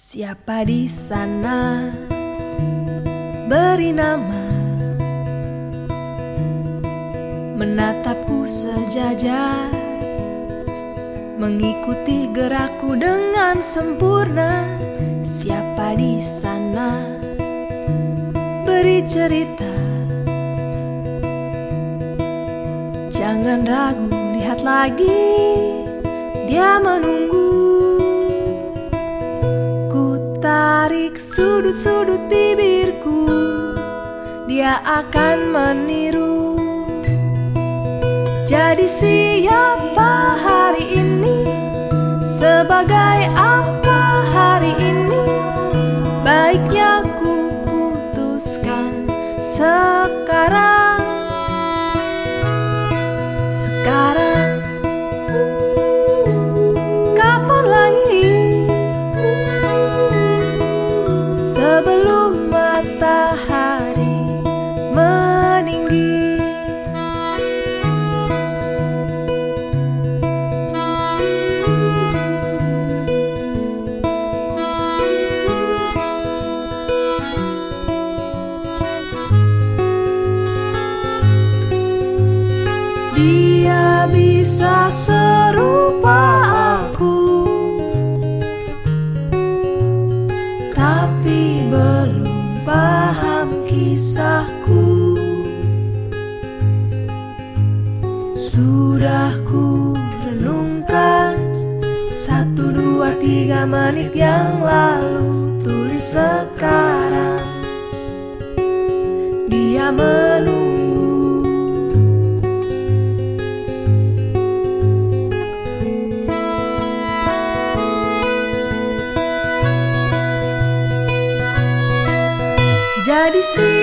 Siapa di sana? Beri nama. Menatapku sejajar Mengikuti gerakku dengan sempurna. Siapa di sana? Beri cerita. Jangan ragu lihat lagi. Dia menunggu tarik sudut-sudut bibirku Dia akan meniru. Jadi siapa hari ini Sebagai Dia bisa serupa aku. tapi belum paham kisahku. Sudah ku renungkan satu dua tiga menit yang lalu tulis sekarang dia menunggu. Jadi sih